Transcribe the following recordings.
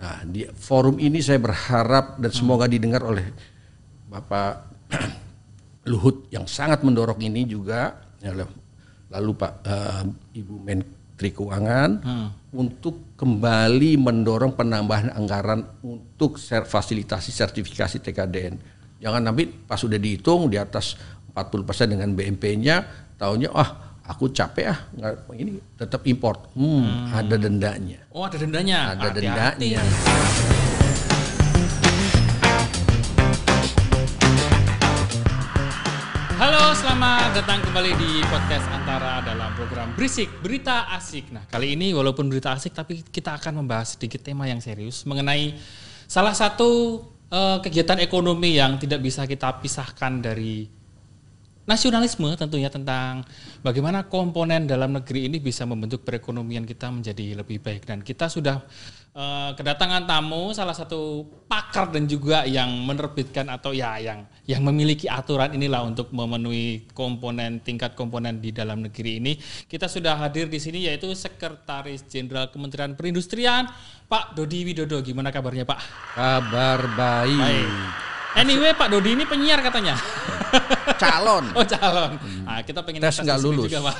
Nah, di forum ini saya berharap dan semoga didengar oleh Bapak Luhut yang sangat mendorong ini juga, ya, lalu Pak uh, Ibu Menteri Keuangan hmm. untuk kembali mendorong penambahan anggaran untuk fasilitasi sertifikasi TKDN. Jangan nanti pas sudah dihitung di atas 40% dengan BMP-nya, tahunya ah aku capek ah nggak ini tetap import hmm, hmm. ada dendanya oh ada dendanya ada Hati -hati. dendanya Halo, selamat datang kembali di podcast Antara dalam program Berisik Berita Asik. Nah, kali ini walaupun berita asik tapi kita akan membahas sedikit tema yang serius mengenai salah satu uh, kegiatan ekonomi yang tidak bisa kita pisahkan dari nasionalisme tentunya tentang bagaimana komponen dalam negeri ini bisa membentuk perekonomian kita menjadi lebih baik dan kita sudah uh, kedatangan tamu salah satu pakar dan juga yang menerbitkan atau ya yang yang memiliki aturan inilah untuk memenuhi komponen tingkat komponen di dalam negeri ini kita sudah hadir di sini yaitu Sekretaris Jenderal Kementerian Perindustrian Pak Dodi Widodo gimana kabarnya Pak? Kabar baik. baik. Anyway Pak Dodi ini penyiar katanya. calon. Oh calon. Nah, kita pengen tes nggak lulus. Juga, Pak.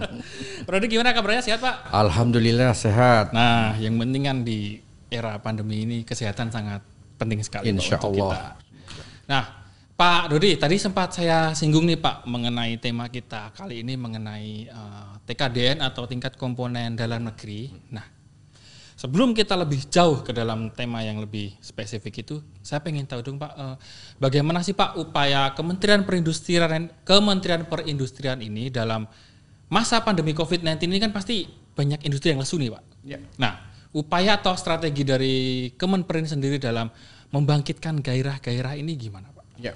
Pak Dodi gimana kabarnya sehat Pak? Alhamdulillah sehat. Nah yang penting kan di era pandemi ini kesehatan sangat penting sekali Insya untuk Allah. kita. Nah Pak Dodi tadi sempat saya singgung nih Pak mengenai tema kita kali ini mengenai uh, eh, TKDN atau tingkat komponen dalam negeri. Nah Sebelum kita lebih jauh ke dalam tema yang lebih spesifik itu, saya pengen tahu dong Pak, eh, bagaimana sih Pak upaya Kementerian Perindustrian Kementerian Perindustrian ini dalam masa pandemi COVID-19 ini kan pasti banyak industri yang lesu nih Pak. Ya. Nah, upaya atau strategi dari Kemenperin sendiri dalam membangkitkan gairah-gairah ini gimana Pak? Ya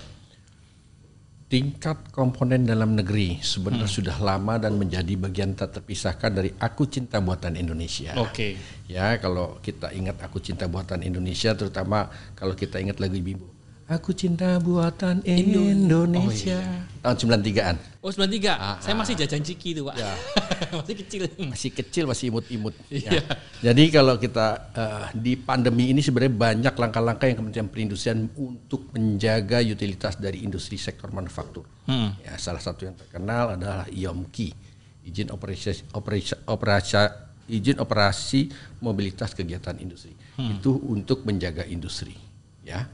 tingkat komponen dalam negeri sebenarnya hmm. sudah lama dan menjadi bagian tak terpisahkan dari aku cinta buatan Indonesia. Oke. Okay. Ya, kalau kita ingat aku cinta buatan Indonesia terutama kalau kita ingat lagu Bimbo Aku cinta buatan Indonesia. Oh, iya. Tahun 93-an. Oh, 93. Ah, Saya masih jajan ciki itu, Pak. Ya. masih kecil. Masih kecil, masih imut-imut. ya. Iya. Jadi kalau kita uh, di pandemi ini sebenarnya banyak langkah-langkah yang Kementerian Perindustrian untuk menjaga utilitas dari industri sektor manufaktur. Hmm. Ya, salah satu yang terkenal adalah IOMKI, izin operasi operasi, operasi izin operasi mobilitas kegiatan industri. Hmm. Itu untuk menjaga industri, ya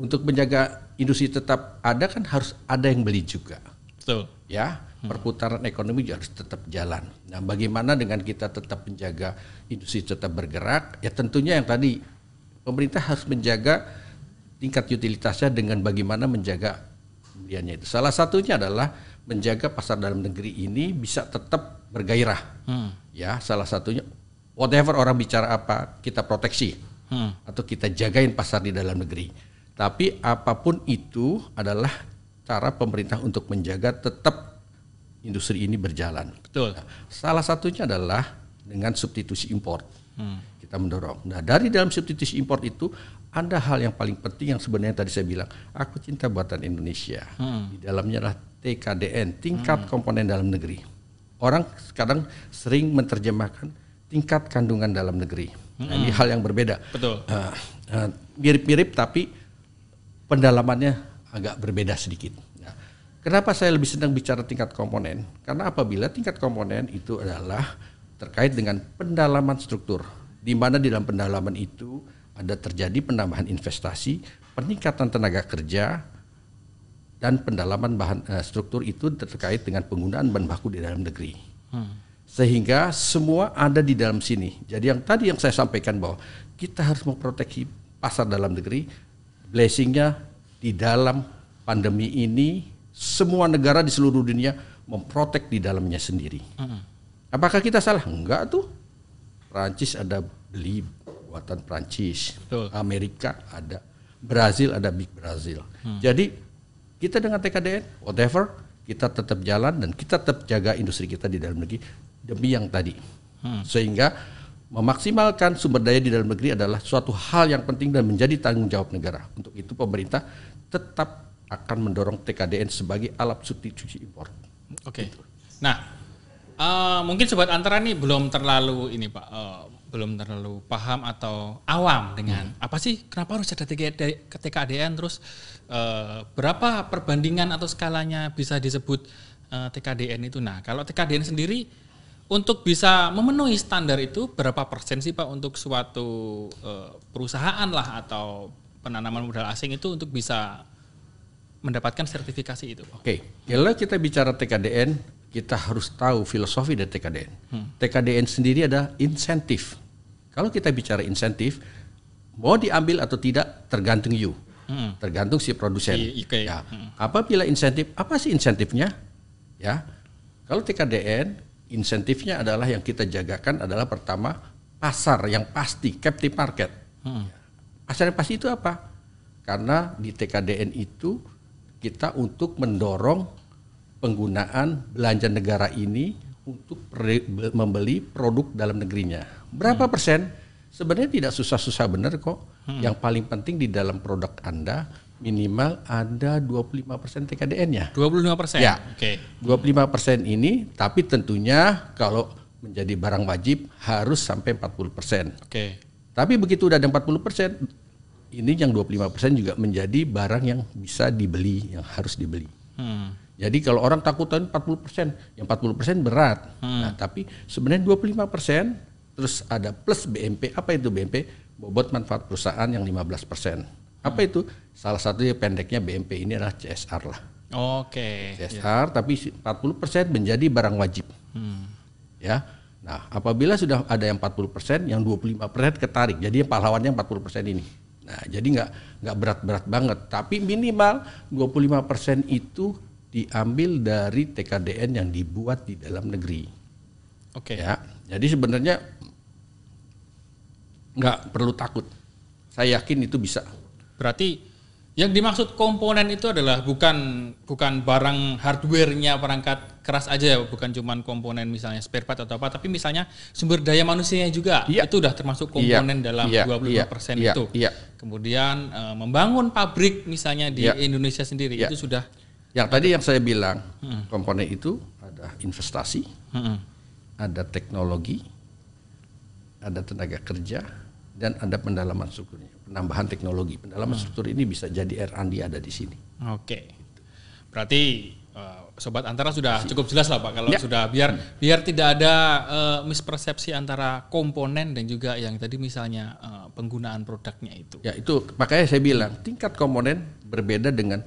untuk menjaga industri tetap ada kan harus ada yang beli juga. Betul. Ya, perputaran ekonomi juga harus tetap jalan. Nah, bagaimana dengan kita tetap menjaga industri tetap bergerak? Ya tentunya yang tadi pemerintah harus menjaga tingkat utilitasnya dengan bagaimana menjaga pembeliannya itu. Salah satunya adalah menjaga pasar dalam negeri ini bisa tetap bergairah. Hmm. Ya, salah satunya whatever orang bicara apa, kita proteksi. Hmm. Atau kita jagain pasar di dalam negeri tapi apa pun itu adalah cara pemerintah untuk menjaga tetap industri ini berjalan. Betul. Nah, salah satunya adalah dengan substitusi import. Hmm. Kita mendorong. Nah, dari dalam substitusi import itu ada hal yang paling penting yang sebenarnya tadi saya bilang, aku cinta buatan Indonesia. Hmm. Di dalamnya adalah TKDN, tingkat hmm. komponen dalam negeri. Orang sekarang sering menerjemahkan tingkat kandungan dalam negeri. Hmm. Nah, ini hmm. hal yang berbeda. Betul. Uh, uh, mirip-mirip tapi pendalamannya agak berbeda sedikit. Nah, kenapa saya lebih senang bicara tingkat komponen? Karena apabila tingkat komponen itu adalah terkait dengan pendalaman struktur, di mana di dalam pendalaman itu ada terjadi penambahan investasi, peningkatan tenaga kerja, dan pendalaman bahan uh, struktur itu terkait dengan penggunaan bahan baku di dalam negeri. Hmm. Sehingga semua ada di dalam sini. Jadi yang tadi yang saya sampaikan bahwa kita harus memproteksi pasar dalam negeri, blessingnya di dalam pandemi ini semua negara di seluruh dunia memprotek di dalamnya sendiri. Hmm. Apakah kita salah? Enggak tuh. Prancis ada beli buatan Prancis, Betul. Amerika ada, Brazil ada Big Brazil. Hmm. Jadi kita dengan TKDN whatever kita tetap jalan dan kita tetap jaga industri kita di dalam negeri demi yang tadi. Hmm. Sehingga memaksimalkan sumber daya di dalam negeri adalah suatu hal yang penting dan menjadi tanggung jawab negara. Untuk itu pemerintah tetap akan mendorong TKDN sebagai alat substitusi impor. Oke. Okay. Gitu. Nah, uh, mungkin sobat antara nih belum terlalu ini Pak, uh, belum terlalu paham atau awam dengan apa sih kenapa harus ada TKD, TKDN terus eh, berapa perbandingan atau skalanya bisa disebut eh, TKDN itu. Nah, kalau TKDN sendiri untuk bisa memenuhi standar itu berapa persen sih Pak untuk suatu eh, perusahaan lah atau penanaman modal asing itu untuk bisa mendapatkan sertifikasi itu? Oke, kalau kita bicara TKDN, kita harus tahu filosofi dari TKDN. TKDN sendiri ada insentif. Kalau kita bicara insentif, mau diambil atau tidak tergantung you, Hmm. tergantung si produsen. I- oke. Ya. Apabila insentif, apa sih insentifnya? Ya, kalau TKDN, insentifnya adalah yang kita jagakan adalah pertama pasar yang pasti, captive market. Hmm. Pasar yang pasti itu apa? Karena di TKDN itu kita untuk mendorong penggunaan belanja negara ini untuk membeli produk dalam negerinya. Berapa persen? Sebenarnya tidak susah-susah benar kok. Yang paling penting di dalam produk Anda minimal ada 25% TKDN-nya. 25 persen. Ya. Oke. 25% ini tapi tentunya kalau menjadi barang wajib harus sampai 40%. Oke. Tapi begitu udah ada 40%, ini yang 25% juga menjadi barang yang bisa dibeli, yang harus dibeli. Hmm. Jadi kalau orang takutan 40%, yang 40% berat. Nah, tapi sebenarnya 25% terus ada plus BMP. Apa itu BMP? Bobot manfaat perusahaan yang 15%. Apa itu? Salah satunya pendeknya BMP ini adalah CSR lah. Oke. CSR tapi 40% menjadi barang wajib. Hmm. Ya. Nah, apabila sudah ada yang 40%, yang 25% ketarik. Jadi yang pahlawannya 40% ini. Nah, jadi nggak nggak berat-berat banget, tapi minimal 25% itu diambil dari TKDN yang dibuat di dalam negeri. Oke. Ya. Jadi sebenarnya nggak perlu takut. Saya yakin itu bisa. Berarti yang dimaksud komponen itu adalah bukan bukan barang hardware-nya perangkat keras aja, bukan cuman komponen misalnya spare part atau apa, tapi misalnya sumber daya manusianya juga. Iya. Itu udah termasuk komponen Iya, dalam iya, 25% iya, itu. iya. Kemudian eh, membangun pabrik misalnya di Iya. Indonesia sendiri Iya. itu sudah Yang tadi yang saya bilang komponen itu ada investasi, Mm-mm. ada teknologi, ada tenaga kerja, dan ada pendalaman strukturnya, penambahan teknologi. Pendalaman struktur ini bisa jadi R&D ada di sini. Oke. Berarti eh, sobat antara sudah cukup jelas lah Pak kalau Ya. sudah biar biar tidak ada eh, mispersepsi antara komponen dan juga yang tadi misalnya eh, penggunaan produknya itu. Ya itu makanya saya bilang tingkat komponen berbeda dengan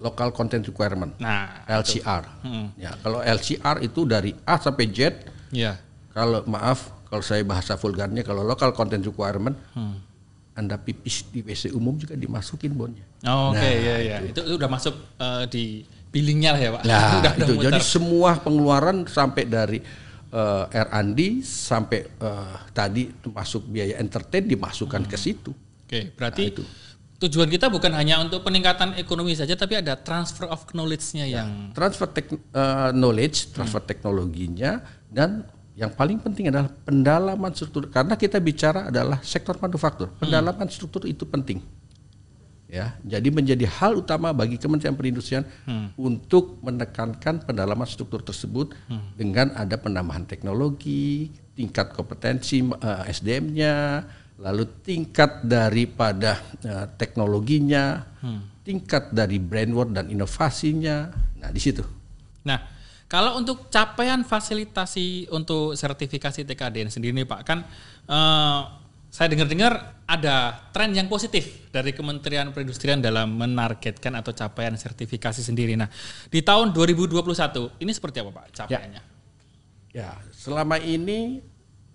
local content requirement Nah, LCR. Hmm. Ya kalau LCR itu dari A sampai Z. ya. Kalau maaf kalau saya bahasa vulgarnya kalau local content requirement Hmm. Anda pipis di WC umum juga dimasukin bonnya. Oh, Oke, Nah, ya ya. Itu, itu udah masuk eh, di billingnya lah ya Pak. Nah, Udah- udah itu muter. jadi semua pengeluaran sampai dari eh, R&D sampai eh, tadi termasuk biaya entertain dimasukkan ke situ. Oke, berarti Nah, itu. tujuan kita bukan hanya untuk peningkatan ekonomi saja, tapi ada transfer of knowledge-nya Ya. yang Transfer tek- eh, knowledge, transfer teknologinya dan yang paling penting adalah pendalaman struktur karena kita bicara adalah sektor manufaktur. Pendalaman struktur itu penting. Ya, jadi menjadi hal utama bagi Kementerian Perindustrian untuk menekankan pendalaman struktur tersebut dengan ada penambahan teknologi, tingkat kompetensi eh, SDM-nya, lalu tingkat daripada eh, teknologinya, tingkat dari brandword dan inovasinya. Nah, di situ. Nah, kalau untuk capaian fasilitasi untuk sertifikasi TKDN sendiri nih Pak, kan eh, saya dengar-dengar ada tren yang positif dari Kementerian Perindustrian dalam menargetkan atau capaian sertifikasi sendiri. Nah, di tahun 2021 ini seperti apa Pak capaiannya? Ya, selama ini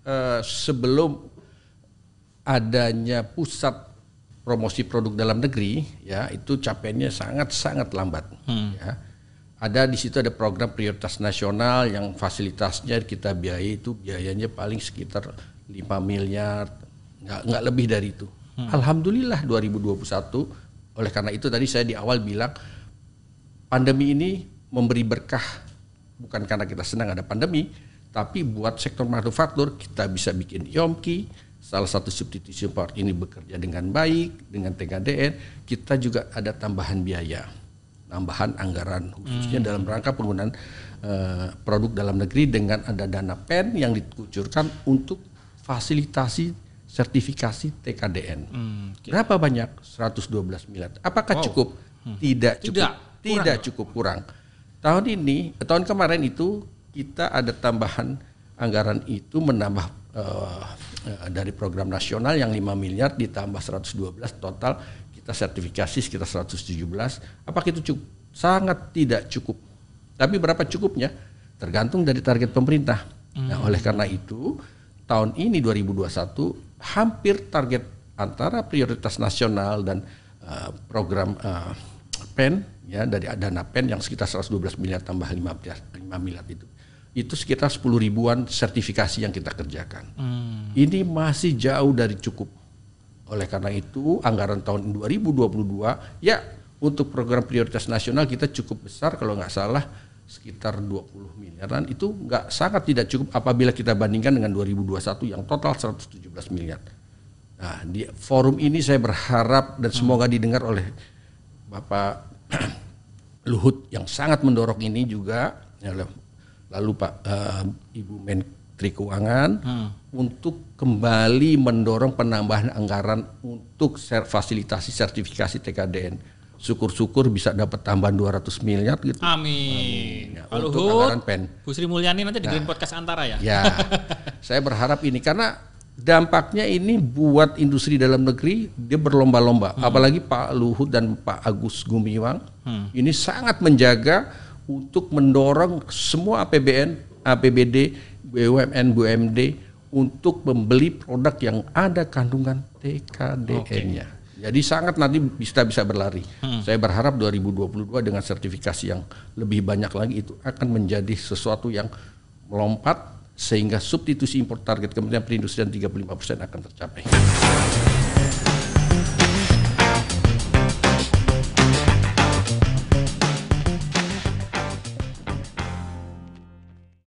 eh, sebelum adanya pusat promosi produk dalam negeri, ya itu capaiannya sangat sangat lambat. Ya, ada di situ ada program prioritas nasional yang fasilitasnya kita biayai itu biayanya paling sekitar 5 miliar, nggak nggak lebih dari itu. Alhamdulillah 2021. Oleh karena itu tadi saya di awal bilang pandemi ini memberi berkah bukan karena kita senang ada pandemi, tapi buat sektor manufaktur kita bisa bikin Yomki, salah satu substitution part ini bekerja dengan baik dengan TKDN, kita juga ada tambahan biaya, tambahan anggaran khususnya dalam rangka penggunaan eh, produk dalam negeri dengan ada dana PEN yang dikucurkan untuk fasilitasi sertifikasi TKDN. Hmm, Berapa banyak? 112 miliar. Apakah Wow. cukup? Tidak cukup. Tidak, Tidak cukup kurang. Tahun ini, tahun kemarin itu kita ada tambahan anggaran itu menambah eh, dari program nasional yang 5 miliar ditambah 112 total kita sertifikasi sekitar 117. Apakah itu cukup? Sangat tidak cukup. Tapi berapa cukupnya? Tergantung dari target pemerintah. Nah, oleh karena itu tahun ini 2021 hampir target antara prioritas nasional dan uh, program uh, PEN ya dari dana PEN yang sekitar 112 miliar tambah 5 miliar, 5 miliar itu. Itu sekitar 10 ribuan sertifikasi yang kita kerjakan. Ini masih jauh dari cukup. Oleh karena itu anggaran tahun 2022 ya untuk program prioritas nasional kita cukup besar kalau nggak salah sekitar 20 miliaran. Itu nggak sangat tidak cukup apabila kita bandingkan dengan 2021 yang total 117 miliar. Nah, di forum ini saya berharap dan semoga didengar oleh Bapak Luhut yang sangat mendorong ini juga. Ya, lalu Pak eh, Ibu Menteri Keuangan untuk kembali mendorong penambahan anggaran untuk ser- fasilitasi sertifikasi TKDN. Syukur-syukur bisa dapat tambahan 200 miliar gitu. Amin. Ya, Pak untuk Luhut, anggaran PEN. Bu Sri Mulyani nanti di podcast antara ya. Ya, saya berharap ini karena dampaknya ini buat industri dalam negeri dia berlomba-lomba. Apalagi Pak Luhut dan Pak Agus Gumiwang ini sangat menjaga untuk mendorong semua APBN, APBD, BUMN, BUMD untuk membeli produk yang ada kandungan TKDN-nya. Jadi sangat nanti bisa bisa berlari. Saya berharap 2022 dengan sertifikasi yang lebih banyak lagi itu akan menjadi sesuatu yang melompat sehingga substitusi impor target Kementerian Perindustrian 35% akan tercapai.